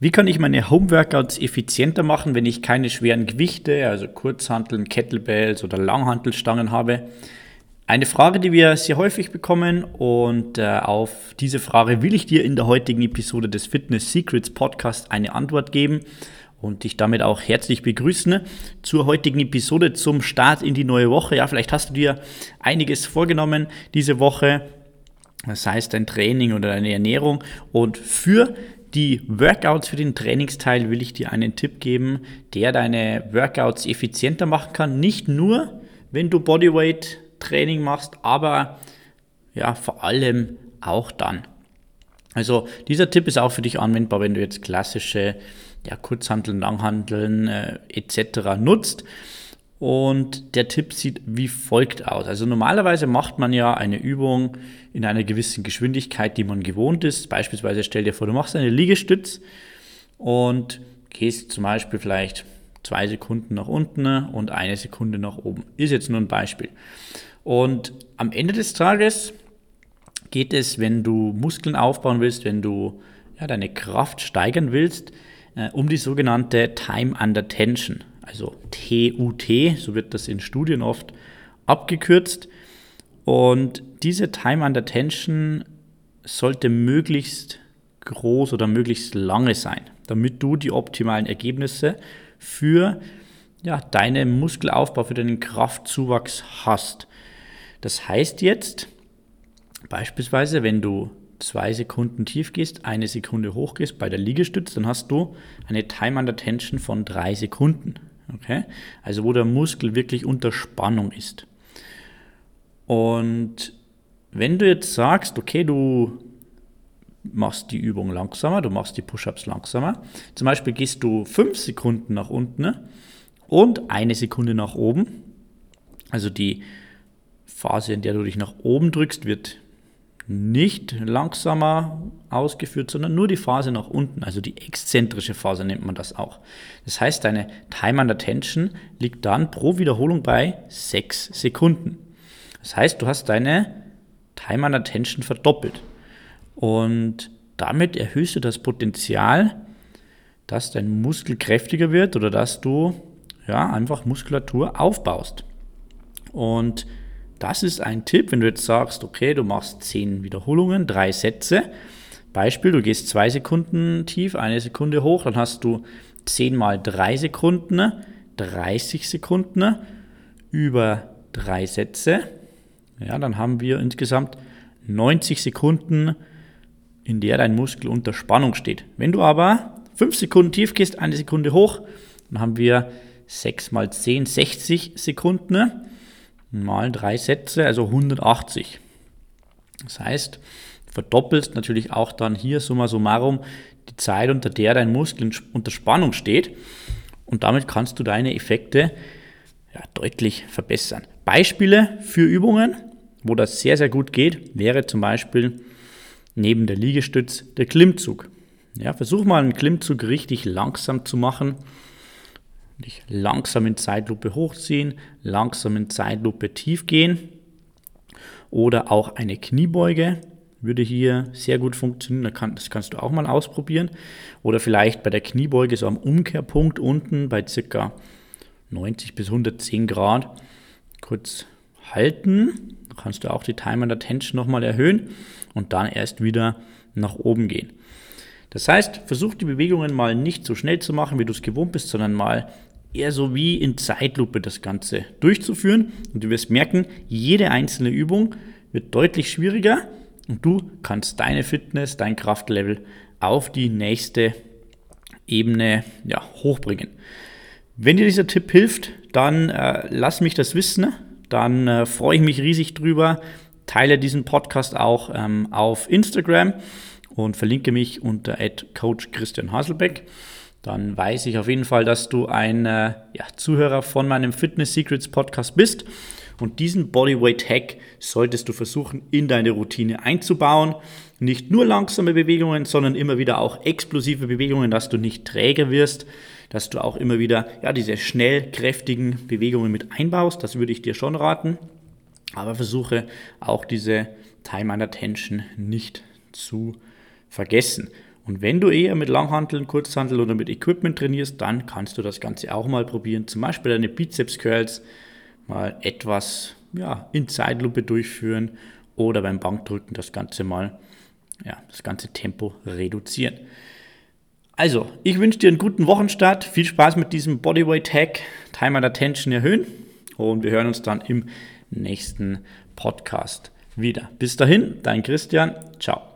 Wie kann ich meine Homeworkouts effizienter machen, wenn ich keine schweren Gewichte, also Kurzhanteln, Kettlebells oder Langhantelstangen habe? Eine Frage, die wir sehr häufig bekommen und äh, auf diese Frage will ich dir in der heutigen Episode des Fitness Secrets Podcast eine Antwort geben und dich damit auch herzlich begrüßen zur heutigen Episode zum Start in die neue Woche. Ja, vielleicht hast du dir einiges vorgenommen diese Woche, sei es dein Training oder deine Ernährung und für die Workouts für den Trainingsteil will ich dir einen Tipp geben, der deine Workouts effizienter machen kann. Nicht nur, wenn du Bodyweight Training machst, aber ja, vor allem auch dann. Also dieser Tipp ist auch für dich anwendbar, wenn du jetzt klassische ja, Kurzhanteln, Langhanteln äh, etc. nutzt. Und der Tipp sieht wie folgt aus. Also normalerweise macht man ja eine Übung in einer gewissen Geschwindigkeit, die man gewohnt ist. Beispielsweise stell dir vor, du machst eine Liegestütz und gehst zum Beispiel vielleicht zwei Sekunden nach unten und eine Sekunde nach oben. Ist jetzt nur ein Beispiel. Und am Ende des Tages geht es, wenn du Muskeln aufbauen willst, wenn du ja, deine Kraft steigern willst, äh, um die sogenannte Time Under Tension also TUT, so wird das in Studien oft abgekürzt. Und diese Time Under Tension sollte möglichst groß oder möglichst lange sein, damit du die optimalen Ergebnisse für ja, deinen Muskelaufbau, für deinen Kraftzuwachs hast. Das heißt jetzt, beispielsweise, wenn du zwei Sekunden tief gehst, eine Sekunde hoch gehst bei der Liegestütze, dann hast du eine Time Under Tension von drei Sekunden. Okay? Also wo der Muskel wirklich unter Spannung ist. Und wenn du jetzt sagst, okay, du machst die Übung langsamer, du machst die Push-ups langsamer, zum Beispiel gehst du fünf Sekunden nach unten und eine Sekunde nach oben, also die Phase, in der du dich nach oben drückst, wird nicht langsamer ausgeführt, sondern nur die Phase nach unten, also die exzentrische Phase nennt man das auch. Das heißt, deine Time under Tension liegt dann pro Wiederholung bei 6 Sekunden. Das heißt, du hast deine Time under Tension verdoppelt. Und damit erhöhst du das Potenzial, dass dein Muskel kräftiger wird oder dass du ja, einfach Muskulatur aufbaust. Und das ist ein Tipp, wenn du jetzt sagst, okay, du machst 10 Wiederholungen, drei Sätze. Beispiel, du gehst zwei Sekunden tief, eine Sekunde hoch, dann hast du 10 mal 3 Sekunden, 30 Sekunden über drei Sätze. Ja, dann haben wir insgesamt 90 Sekunden, in der dein Muskel unter Spannung steht. Wenn du aber 5 Sekunden tief gehst, eine Sekunde hoch, dann haben wir 6 mal 10, 60 Sekunden mal drei Sätze, also 180. Das heißt, verdoppelst natürlich auch dann hier summa summarum die Zeit, unter der dein Muskel unter Spannung steht. Und damit kannst du deine Effekte ja, deutlich verbessern. Beispiele für Übungen, wo das sehr, sehr gut geht, wäre zum Beispiel neben der Liegestütz der Klimmzug. Ja, versuch mal einen Klimmzug richtig langsam zu machen Dich langsam in Zeitlupe hochziehen, langsam in Zeitlupe tief gehen. Oder auch eine Kniebeuge würde hier sehr gut funktionieren. Das kannst du auch mal ausprobieren. Oder vielleicht bei der Kniebeuge so am Umkehrpunkt unten bei ca. 90 bis 110 Grad kurz halten. Da kannst du auch die Time and Tension nochmal erhöhen und dann erst wieder nach oben gehen. Das heißt, versuch die Bewegungen mal nicht so schnell zu machen, wie du es gewohnt bist, sondern mal eher so wie in Zeitlupe das Ganze durchzuführen. Und du wirst merken, jede einzelne Übung wird deutlich schwieriger und du kannst deine Fitness, dein Kraftlevel auf die nächste Ebene ja, hochbringen. Wenn dir dieser Tipp hilft, dann äh, lass mich das wissen. Dann äh, freue ich mich riesig drüber. Teile diesen Podcast auch ähm, auf Instagram und verlinke mich unter Coach Christian Haselbeck. Dann weiß ich auf jeden Fall, dass du ein äh, ja, Zuhörer von meinem Fitness Secrets Podcast bist. Und diesen Bodyweight Hack solltest du versuchen in deine Routine einzubauen. Nicht nur langsame Bewegungen, sondern immer wieder auch explosive Bewegungen, dass du nicht träger wirst, dass du auch immer wieder ja, diese schnell kräftigen Bewegungen mit einbaust. Das würde ich dir schon raten. Aber versuche auch diese Time and Attention nicht zu vergessen. Und wenn du eher mit Langhanteln, Kurzhanteln oder mit Equipment trainierst, dann kannst du das Ganze auch mal probieren. Zum Beispiel deine Bizeps Curls mal etwas ja, in Zeitlupe durchführen oder beim Bankdrücken das Ganze mal, ja, das ganze Tempo reduzieren. Also, ich wünsche dir einen guten Wochenstart. Viel Spaß mit diesem Bodyweight Hack. Time and Attention erhöhen. Und wir hören uns dann im nächsten Podcast wieder. Bis dahin, dein Christian. Ciao.